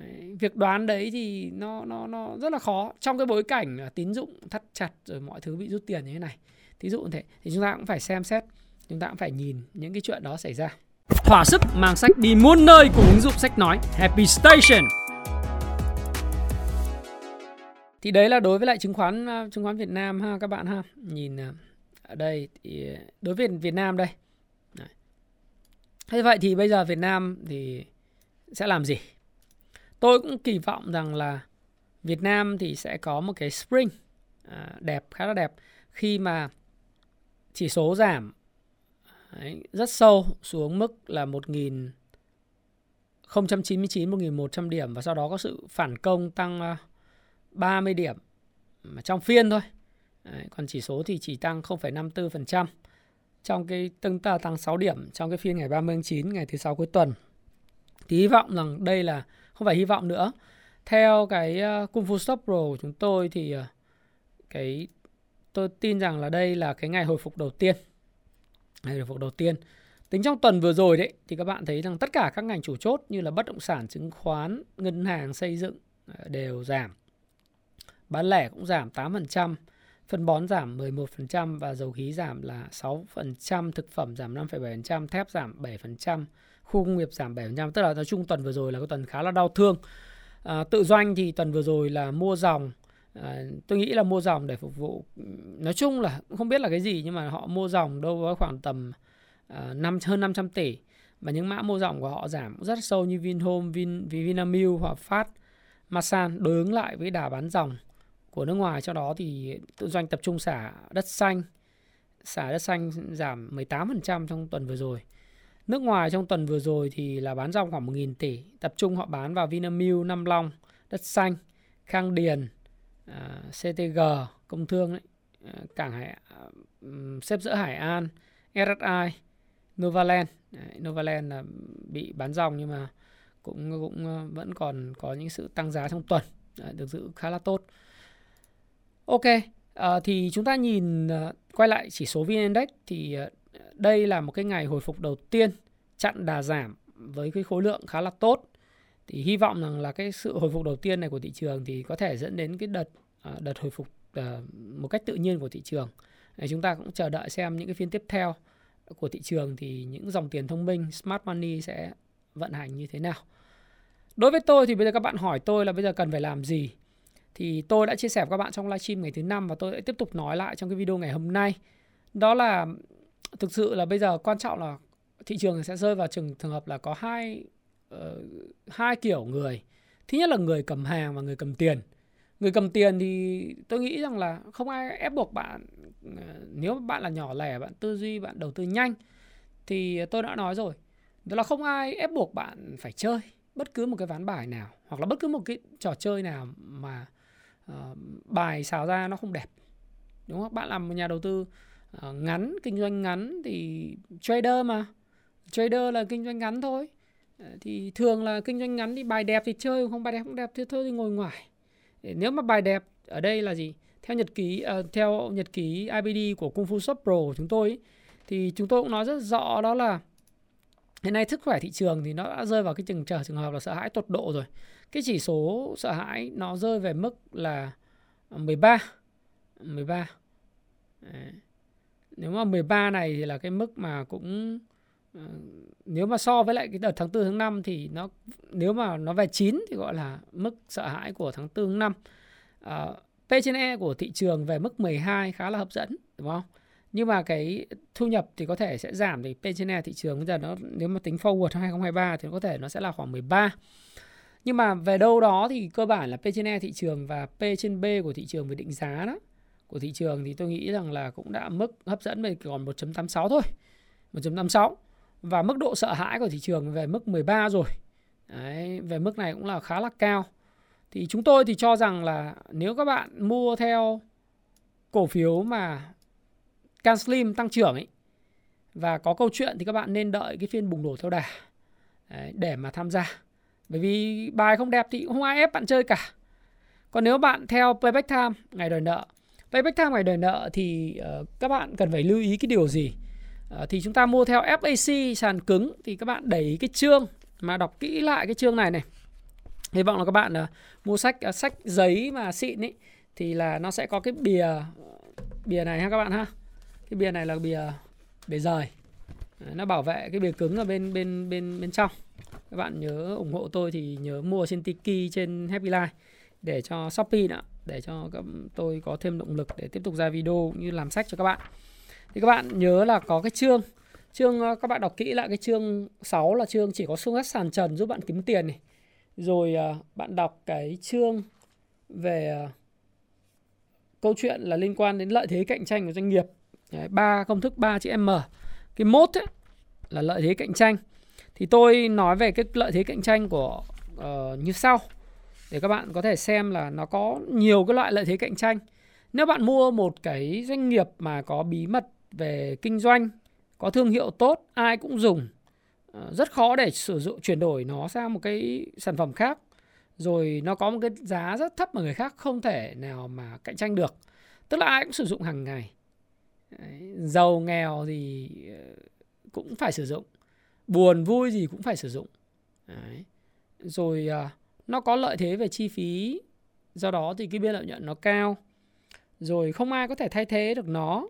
Đấy, việc đoán đấy thì nó nó nó rất là khó. Trong cái bối cảnh là tín dụng thắt chặt rồi mọi thứ bị rút tiền như thế này thí dụ như thế thì chúng ta cũng phải xem xét chúng ta cũng phải nhìn những cái chuyện đó xảy ra. Thỏa sức mang sách đi muôn nơi cùng ứng dụng sách nói Happy Station. Thì đấy là đối với lại chứng khoán à, chứng khoán Việt Nam ha các bạn ha. Nhìn à, ở đây thì à, đối với Việt Nam đây. Đấy. thế vậy thì bây giờ Việt Nam thì sẽ làm gì? Tôi cũng kỳ vọng rằng là Việt Nam thì sẽ có một cái spring à, đẹp khá là đẹp khi mà chỉ số giảm đấy, rất sâu xuống mức là 1.099 1.100 điểm và sau đó có sự phản công tăng à, 30 điểm mà trong phiên thôi. Đấy, còn chỉ số thì chỉ tăng 0,54% trong cái tương ta tăng 6 điểm trong cái phiên ngày 30 tháng 9 ngày thứ sáu cuối tuần thì hy vọng rằng đây là không phải hy vọng nữa. Theo cái ờ, Kung Fu Stop Pro của chúng tôi thì ờ, cái tôi tin rằng là đây là cái ngày hồi phục đầu tiên. Ngày hồi phục đầu tiên. Tính trong tuần vừa rồi đấy thì các bạn thấy rằng tất cả các ngành chủ chốt như là bất động sản chứng khoán ngân hàng xây dựng ờ, đều giảm. Bán lẻ cũng giảm 8% phân bón giảm 11% và dầu khí giảm là 6%, thực phẩm giảm 5,7%, thép giảm 7%, khu công nghiệp giảm 7%. Tức là nói chung tuần vừa rồi là cái tuần khá là đau thương. À, tự doanh thì tuần vừa rồi là mua dòng. À, tôi nghĩ là mua dòng để phục vụ. Nói chung là không biết là cái gì nhưng mà họ mua dòng đâu có khoảng tầm à, 5 hơn 500 tỷ. Và những mã mua dòng của họ giảm rất sâu như Vinhome, Vin, Vinamilk hoặc Phát, Masan đối ứng lại với đà bán dòng của nước ngoài. Cho đó thì tự doanh tập trung xả đất xanh. Xả đất xanh giảm 18% trong tuần vừa rồi nước ngoài trong tuần vừa rồi thì là bán dòng khoảng 1.000 tỷ tập trung họ bán vào Vinamilk, Nam Long, đất xanh, Khang Điền, à, CTG, công thương đấy, à, cảng Hải à, xếp giữa Hải An, SSI, Novaland. Đấy, Novaland là bị bán dòng nhưng mà cũng cũng à, vẫn còn có những sự tăng giá trong tuần đấy, được giữ khá là tốt. Ok, à, thì chúng ta nhìn quay lại chỉ số VN Index thì đây là một cái ngày hồi phục đầu tiên, chặn đà giảm với cái khối lượng khá là tốt. Thì hy vọng rằng là cái sự hồi phục đầu tiên này của thị trường thì có thể dẫn đến cái đợt à, đợt hồi phục à, một cách tự nhiên của thị trường. Chúng ta cũng chờ đợi xem những cái phiên tiếp theo của thị trường thì những dòng tiền thông minh, smart money sẽ vận hành như thế nào. Đối với tôi thì bây giờ các bạn hỏi tôi là bây giờ cần phải làm gì thì tôi đã chia sẻ với các bạn trong livestream ngày thứ năm và tôi sẽ tiếp tục nói lại trong cái video ngày hôm nay. Đó là thực sự là bây giờ quan trọng là thị trường sẽ rơi vào trường trường hợp là có hai uh, hai kiểu người. Thứ nhất là người cầm hàng và người cầm tiền. Người cầm tiền thì tôi nghĩ rằng là không ai ép buộc bạn uh, nếu bạn là nhỏ lẻ, bạn tư duy, bạn đầu tư nhanh thì tôi đã nói rồi. Đó là không ai ép buộc bạn phải chơi bất cứ một cái ván bài nào hoặc là bất cứ một cái trò chơi nào mà uh, bài xào ra nó không đẹp đúng không bạn làm một nhà đầu tư uh, ngắn kinh doanh ngắn thì trader mà. Trader là kinh doanh ngắn thôi. Uh, thì thường là kinh doanh ngắn thì bài đẹp thì chơi không bài đẹp không đẹp thì thôi thì ngồi ngoài. Nếu mà bài đẹp ở đây là gì? Theo nhật ký uh, theo nhật ký IBD của Kung Fu Shop Pro của chúng tôi ý, thì chúng tôi cũng nói rất rõ đó là hiện nay sức khỏe thị trường thì nó đã rơi vào cái trường trở trường hợp là sợ hãi tột độ rồi. Cái chỉ số sợ hãi nó rơi về mức là 13 13 Đấy nếu mà 13 này thì là cái mức mà cũng uh, nếu mà so với lại cái đợt tháng 4 tháng 5 thì nó nếu mà nó về 9 thì gọi là mức sợ hãi của tháng 4 tháng 5 uh, P trên E của thị trường về mức 12 khá là hấp dẫn đúng không? Nhưng mà cái thu nhập thì có thể sẽ giảm thì P trên E thị trường bây giờ nó nếu mà tính forward 2023 thì nó có thể nó sẽ là khoảng 13 nhưng mà về đâu đó thì cơ bản là P trên E thị trường và P trên B của thị trường về định giá đó của thị trường thì tôi nghĩ rằng là cũng đã mức hấp dẫn về còn 1.86 thôi 1.56 và mức độ sợ hãi của thị trường về mức 13 rồi. Đấy, về mức này cũng là khá là cao. Thì chúng tôi thì cho rằng là nếu các bạn mua theo cổ phiếu mà Can Slim tăng trưởng ấy và có câu chuyện thì các bạn nên đợi cái phiên bùng nổ theo đà Đấy, để mà tham gia. Bởi vì bài không đẹp thì không ai ép bạn chơi cả. Còn nếu bạn theo payback time ngày đòi nợ payback time ngày đòi nợ thì uh, các bạn cần phải lưu ý cái điều gì? Uh, thì chúng ta mua theo FAC sàn cứng thì các bạn đẩy cái chương mà đọc kỹ lại cái chương này này. Hy vọng là các bạn uh, mua sách uh, sách giấy mà xịn ấy thì là nó sẽ có cái bìa bìa này ha các bạn ha. Cái bìa này là bìa bìa rời. Nó bảo vệ cái bìa cứng ở bên bên bên bên trong. Các bạn nhớ ủng hộ tôi thì nhớ mua trên Tiki trên Happy Life để cho Shopee nữa để cho các tôi có thêm động lực để tiếp tục ra video như làm sách cho các bạn. Thì các bạn nhớ là có cái chương chương ờ, các bạn đọc kỹ lại cái chương 6 là chương chỉ có xuống đất sàn trần giúp bạn kiếm tiền này. Rồi ờ, bạn đọc cái chương về ờ, câu chuyện là liên quan đến lợi thế cạnh tranh của doanh nghiệp. Ba công thức 3 chữ M. Cái mốt ấy, là lợi thế cạnh tranh. Thì tôi nói về cái lợi thế cạnh tranh của uh, như sau để các bạn có thể xem là nó có nhiều cái loại lợi thế cạnh tranh. Nếu bạn mua một cái doanh nghiệp mà có bí mật về kinh doanh, có thương hiệu tốt, ai cũng dùng ờ, rất khó để sử dụng, chuyển đổi nó sang một cái sản phẩm khác. Rồi nó có một cái giá rất thấp mà người khác không thể nào mà cạnh tranh được. Tức là ai cũng sử dụng hàng ngày. Giàu nghèo thì ờ, cũng phải sử dụng. Buồn vui gì cũng phải sử dụng. Đấy. rồi ờ, nó có lợi thế về chi phí. Do đó thì cái biên lợi nhuận nó cao. Rồi không ai có thể thay thế được nó.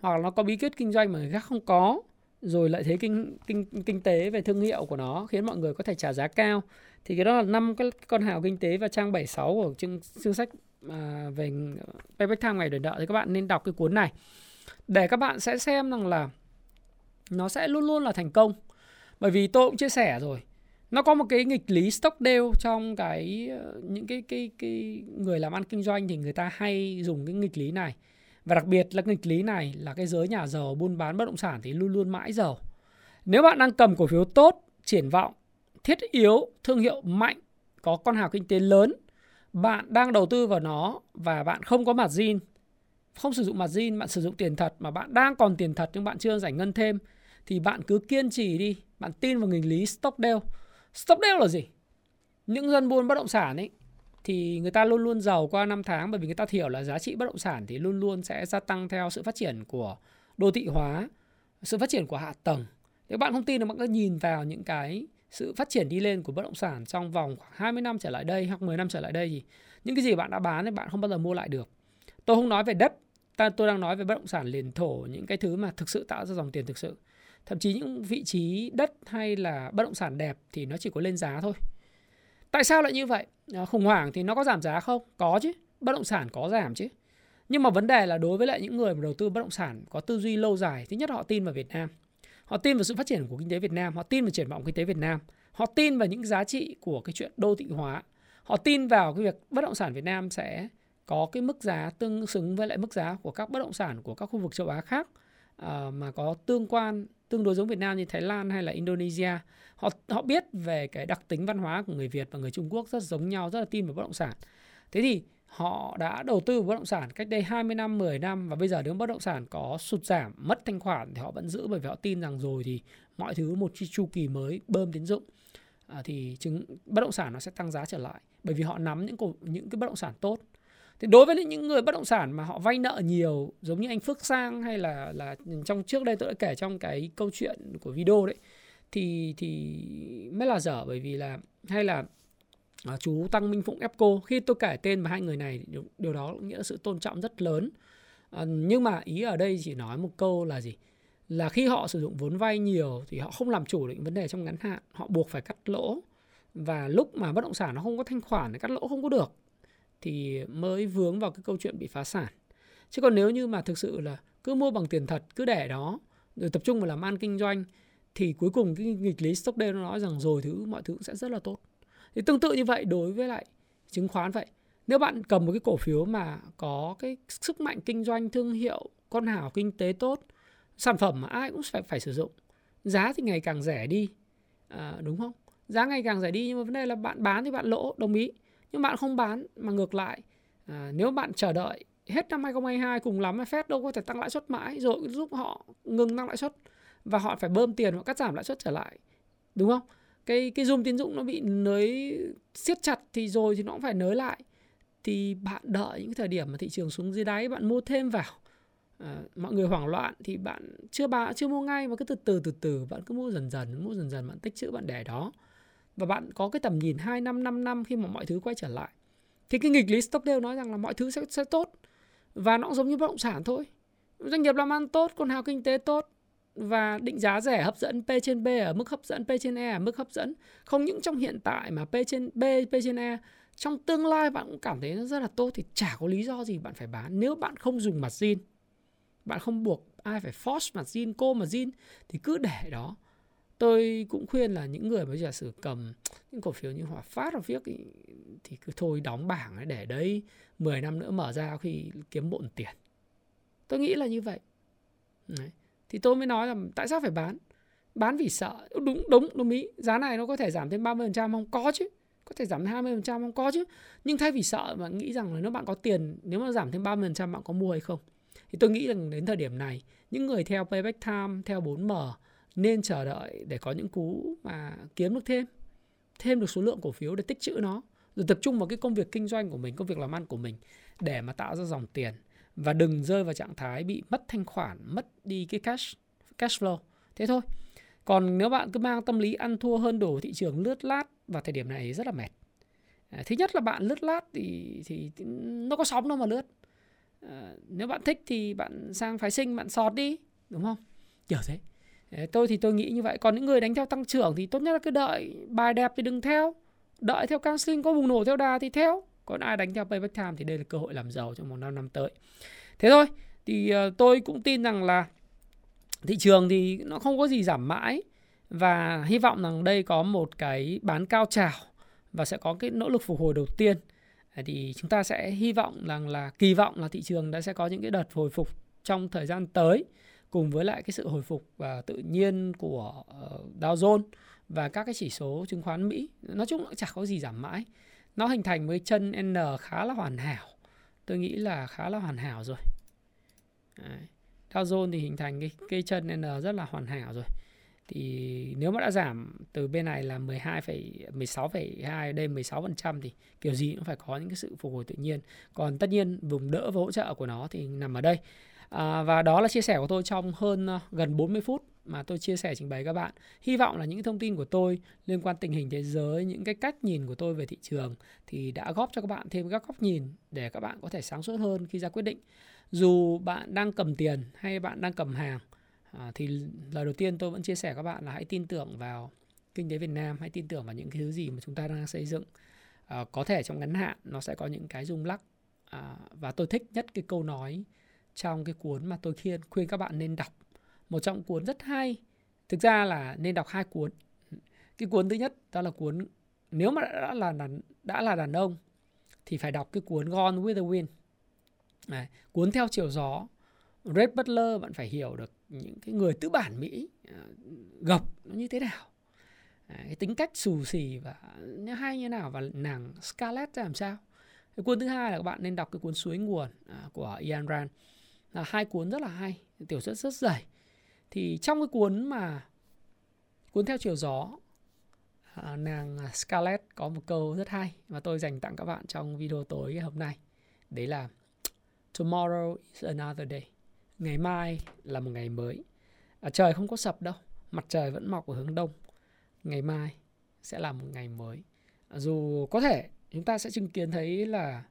Hoặc là nó có bí quyết kinh doanh mà người khác không có. Rồi lợi thế kinh kinh kinh tế về thương hiệu của nó khiến mọi người có thể trả giá cao. Thì cái đó là năm cái con hào kinh tế và trang 76 của chương, chương sách à, về uh, payback time ngày đợi đợi thì các bạn nên đọc cái cuốn này. Để các bạn sẽ xem rằng là nó sẽ luôn luôn là thành công. Bởi vì tôi cũng chia sẻ rồi nó có một cái nghịch lý stock deal trong cái ờ, những cái cái cái người làm ăn kinh doanh thì người ta hay dùng cái nghịch lý này. Và đặc biệt là nghịch lý này là cái giới nhà giàu buôn bán bất động sản thì luôn luôn mãi giàu. Nếu bạn đang cầm cổ phiếu tốt, triển vọng, thiết yếu, thương hiệu mạnh, có con hào kinh tế lớn, bạn đang đầu tư vào nó và bạn không có mặt zin không sử dụng mặt zin bạn sử dụng tiền thật mà bạn đang còn tiền thật nhưng bạn chưa giải ngân thêm, thì bạn cứ kiên trì đi. Bạn tin vào nghịch lý stock deal. Stockdale Stockdale là gì? Những dân buôn bất động sản ấy thì người ta luôn luôn giàu qua năm tháng bởi vì người ta hiểu là giá trị bất động sản thì luôn luôn sẽ gia tăng theo sự phát triển của đô thị hóa, sự phát triển của hạ tầng. Nếu bạn không tin thì bạn cứ nhìn vào những cái sự phát triển đi lên của bất động sản trong vòng khoảng 20 năm trở lại đây hoặc 10 năm trở lại đây thì những cái gì bạn đã bán thì bạn không bao giờ mua lại được. Tôi không nói về đất, ta tôi đang nói về bất động sản liền thổ, những cái thứ mà thực sự tạo ra dòng tiền thực sự thậm chí những vị trí đất hay là bất động sản đẹp thì nó chỉ có lên giá thôi. Tại sao lại như vậy? À, khủng hoảng thì nó có giảm giá không? Có chứ bất động sản có giảm chứ. Nhưng mà vấn đề là đối với lại những người mà đầu tư bất động sản có tư duy lâu dài thứ nhất họ tin vào Việt Nam. Họ tin vào sự phát triển của kinh tế Việt Nam họ tin vào triển vọng kinh tế Việt Nam. Họ tin vào những giá trị của cái chuyện đô thị hóa. Họ tin vào cái việc bất động sản Việt Nam sẽ có cái mức giá tương xứng với lại mức giá của các bất động sản của các khu vực châu Á khác uh, mà có tương quan tương đối giống Việt Nam như Thái Lan hay là Indonesia họ họ biết về cái đặc tính văn hóa của người Việt và người Trung Quốc rất giống nhau rất là tin vào bất động sản. Thế thì họ đã đầu tư vào bất động sản cách đây 20 năm 10 năm và bây giờ nếu bất động sản có sụt giảm mất thanh khoản thì họ vẫn giữ bởi vì họ tin rằng rồi thì mọi thứ một chu kỳ mới bơm tín dụng. À, thì chứng bất động sản nó sẽ tăng giá trở lại bởi vì họ nắm những cổ, những cái bất động sản tốt thì đối với những người bất động sản mà họ vay nợ nhiều giống như anh Phước Sang hay là là trong trước đây tôi đã kể trong cái câu chuyện của video đấy thì thì mới là dở bởi vì là hay là à, chú Tăng Minh Phụng Epco khi tôi kể tên mà hai người này điều, điều đó cũng nghĩa là sự tôn trọng rất lớn. À, nhưng mà ý ở đây chỉ nói một câu là gì? Là khi họ sử dụng vốn vay nhiều thì họ không làm chủ những vấn đề trong ngắn hạn họ buộc phải cắt lỗ. Và lúc mà bất động sản nó không có thanh khoản thì cắt lỗ không có được thì mới vướng vào cái câu chuyện bị phá sản. Chứ còn nếu như mà thực sự là cứ mua bằng tiền thật cứ để đó rồi tập trung vào làm ăn kinh doanh thì cuối cùng cái nghịch lý stock day nó nói rằng rồi thứ mọi thứ sẽ rất là tốt. Thì tương tự như vậy đối với lại chứng khoán vậy. Nếu bạn cầm một cái cổ phiếu mà có cái sức mạnh kinh doanh thương hiệu con hào kinh tế tốt sản phẩm mà ai cũng phải phải sử dụng giá thì ngày càng rẻ đi. À, đúng không? Giá ngày càng rẻ đi nhưng mà vấn đề là bạn bán thì bạn lỗ đồng ý nhưng bạn không bán mà ngược lại à, nếu bạn chờ đợi hết năm 2022 cùng lắm Fed đâu có thể tăng lãi suất mãi rồi giúp họ ngừng tăng lãi suất và họ phải bơm tiền và cắt giảm lãi suất trở lại đúng không? Cái cái zoom tín dụng nó bị nới siết chặt thì rồi thì nó cũng phải nới lại. Thì bạn đợi những thời điểm mà thị trường xuống dưới đáy bạn mua thêm vào à, mọi người hoảng loạn thì bạn chưa bà chưa mua ngay mà cứ từ từ từ từ bạn cứ mua dần dần mua dần dần bạn tích chữ bạn để đó và bạn có cái tầm nhìn 2 năm 5 năm khi mà mọi thứ quay trở lại. Thì cái nghịch lý Stockdale nói rằng là mọi thứ sẽ sẽ tốt. Và nó cũng giống như bất động sản thôi. Doanh nghiệp làm ăn tốt, con hào kinh tế tốt. Và định giá rẻ, hấp dẫn, P trên B ở mức hấp dẫn, P trên E ở mức hấp dẫn. Không những trong hiện tại mà P trên B, P trên E trong tương lai bạn cũng cảm thấy nó rất là tốt thì chả có lý do gì bạn phải bán. Nếu bạn không dùng mặt zin, bạn không buộc ai phải force mặt zin, cô mặt zin, thì cứ để đó tôi cũng khuyên là những người bây giờ sử cầm những cổ phiếu như Hòa Phát hoặc Viết thì, thì cứ thôi đóng bảng ấy để đấy 10 năm nữa mở ra khi kiếm bộn tiền. Tôi nghĩ là như vậy. Đấy. Thì tôi mới nói là tại sao phải bán? Bán vì sợ. Đúng, đúng, đúng ý. Giá này nó có thể giảm thêm 30% không? Có chứ. Có thể giảm 20% không? Có chứ. Nhưng thay vì sợ mà nghĩ rằng là nếu bạn có tiền, nếu mà giảm thêm 30% bạn có mua hay không? Thì tôi nghĩ rằng đến thời điểm này, những người theo Payback Time, theo 4M, nên chờ đợi để có những cú mà kiếm được thêm thêm được số lượng cổ phiếu để tích trữ nó rồi tập trung vào cái công việc kinh doanh của mình công việc làm ăn của mình để mà tạo ra dòng tiền. Và đừng rơi vào trạng thái bị mất thanh khoản mất đi cái cash cash flow. Thế thôi. Còn nếu bạn cứ mang tâm lý ăn thua hơn đổ thị trường lướt lát vào thời điểm này rất là mệt. À, thứ nhất là bạn lướt lát thì thì nó có sóng đâu mà lướt. À, nếu bạn thích thì bạn sang phái sinh bạn sọt đi đúng không? Kiểu thế tôi thì tôi nghĩ như vậy. Còn những người đánh theo tăng trưởng thì tốt nhất là cứ đợi, bài đẹp thì đừng theo. Đợi theo canceling có bùng nổ theo đà thì theo. Còn ai đánh theo payback time thì đây là cơ hội làm giàu trong một năm năm tới. Thế thôi, thì ờ, tôi cũng tin rằng là thị trường thì nó không có gì giảm mãi. Và hy vọng rằng đây có một cái bán cao trào và sẽ có cái nỗ lực phục hồi đầu tiên. Ờ, thì chúng ta sẽ hy vọng rằng là, kỳ vọng là thị trường đã sẽ có những cái đợt hồi phục trong thời gian tới cùng với lại cái sự hồi phục và tự nhiên của ờ, Dow Jones và các cái chỉ số chứng khoán Mỹ. Nói chung là chẳng có gì giảm mãi. Nó hình thành với chân N khá là hoàn hảo. Tôi nghĩ là khá là hoàn hảo rồi. Đấy. Dow Jones thì hình thành cái cây chân N rất là hoàn hảo rồi. Thì nếu mà đã giảm từ bên này là 12, 16,2 đây 16% thì kiểu gì cũng phải có những cái sự phục hồi tự nhiên. Còn tất nhiên vùng đỡ và hỗ trợ của nó thì nằm ở đây à, và đó là chia sẻ của tôi trong hơn uh, gần 40 phút mà tôi chia sẻ trình bày các bạn. Hy vọng là những thông tin của tôi liên quan tình hình thế giới những cái cách nhìn của tôi về thị trường thì đã góp cho các bạn thêm các góc nhìn để các bạn có thể sáng suốt hơn khi ra quyết định. Dù bạn đang cầm tiền hay bạn đang cầm hàng à, thì lời đầu tiên tôi vẫn chia sẻ các bạn là hãy tin tưởng vào kinh tế Việt Nam hãy tin tưởng vào những cái thứ gì mà chúng ta đang xây dựng. À, có thể trong ngắn hạn nó sẽ có những cái rung lắc à, và tôi thích nhất cái câu nói trong cái cuốn mà tôi khuyên khuyên các bạn nên đọc. Một trong cuốn rất hay. Thực ra là nên đọc hai cuốn. Cái cuốn thứ nhất đó là cuốn nếu mà đã là đàn, đã là đàn ông thì phải đọc cái cuốn Gone with the Wind. Đấy, cuốn theo chiều gió. Red Butler bạn phải hiểu được những cái người tư bản Mỹ ờ, gập nó như thế nào. Đấy, cái tính cách xù xì và nó hay như nào và nàng Scarlett ra làm sao. Cái cuốn thứ hai là các bạn nên đọc cái cuốn suối nguồn ờ, của Ian Rand là hai cuốn rất là hay tiểu thuyết rất dày. Thì trong cái cuốn mà cuốn theo chiều gió à, nàng Scarlett có một câu rất hay mà tôi dành tặng các bạn trong video tối ngày hôm nay. Đấy là tomorrow is another day. Ngày mai là một ngày mới. À, trời không có sập đâu mặt trời vẫn mọc ở hướng đông. Ngày mai sẽ là một ngày mới. À, dù có thể chúng ta sẽ chứng kiến thấy là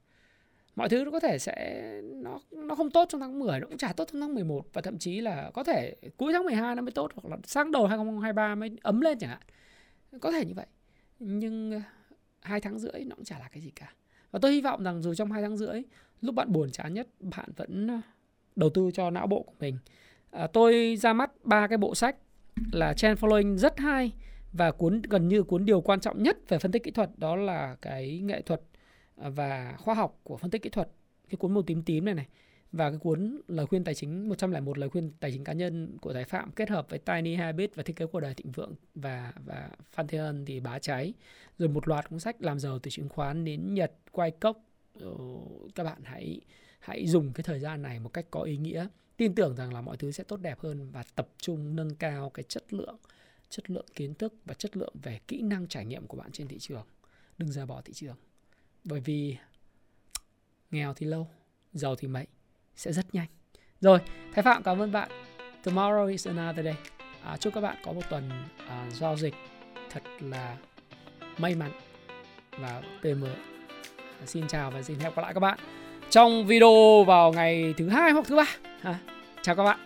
mọi thứ nó có thể sẽ nó nó không tốt trong tháng 10 nó cũng chả tốt trong tháng 11 và thậm chí là có thể cuối tháng 12 nó mới tốt hoặc là sang đầu 2023 mới ấm lên chẳng hạn. Có thể như vậy. Nhưng hai tháng rưỡi nó cũng chả là cái gì cả. Và tôi hy vọng rằng dù trong hai tháng rưỡi lúc bạn buồn chán nhất bạn vẫn ờ, đầu tư cho não bộ của mình. À, tôi ra mắt ba cái bộ sách là trend following rất hay và cuốn gần như cuốn điều quan trọng nhất về phân tích kỹ thuật đó là cái nghệ thuật và khoa học của phân tích kỹ thuật, cái cuốn màu tím tím này này, và cái cuốn lời khuyên tài chính 101 lời khuyên tài chính cá nhân của Thái Phạm kết hợp với Tiny Habit và thiết kế của đời thịnh vượng và và Phan Thế Hân thì bá cháy rồi một loạt cuốn sách làm giàu từ chứng khoán đến Nhật quay cốc. Các bạn hãy hãy dùng cái thời gian này một cách có ý nghĩa. Tin tưởng rằng là mọi thứ sẽ tốt đẹp hơn và tập trung nâng cao cái chất lượng chất lượng kiến thức và chất lượng về kỹ năng trải nghiệm của bạn trên thị trường. Đừng ra bỏ thị trường bởi vì nghèo thì lâu giàu thì mấy sẽ rất nhanh. Rồi thái phạm cảm ơn bạn. Tomorrow is another day. À, chúc các bạn có một tuần à, giao dịch thật là may mắn và tươi mới. À, xin chào và xin hẹn gặp lại các bạn trong video vào ngày thứ hai hoặc thứ ba. À, chào các bạn.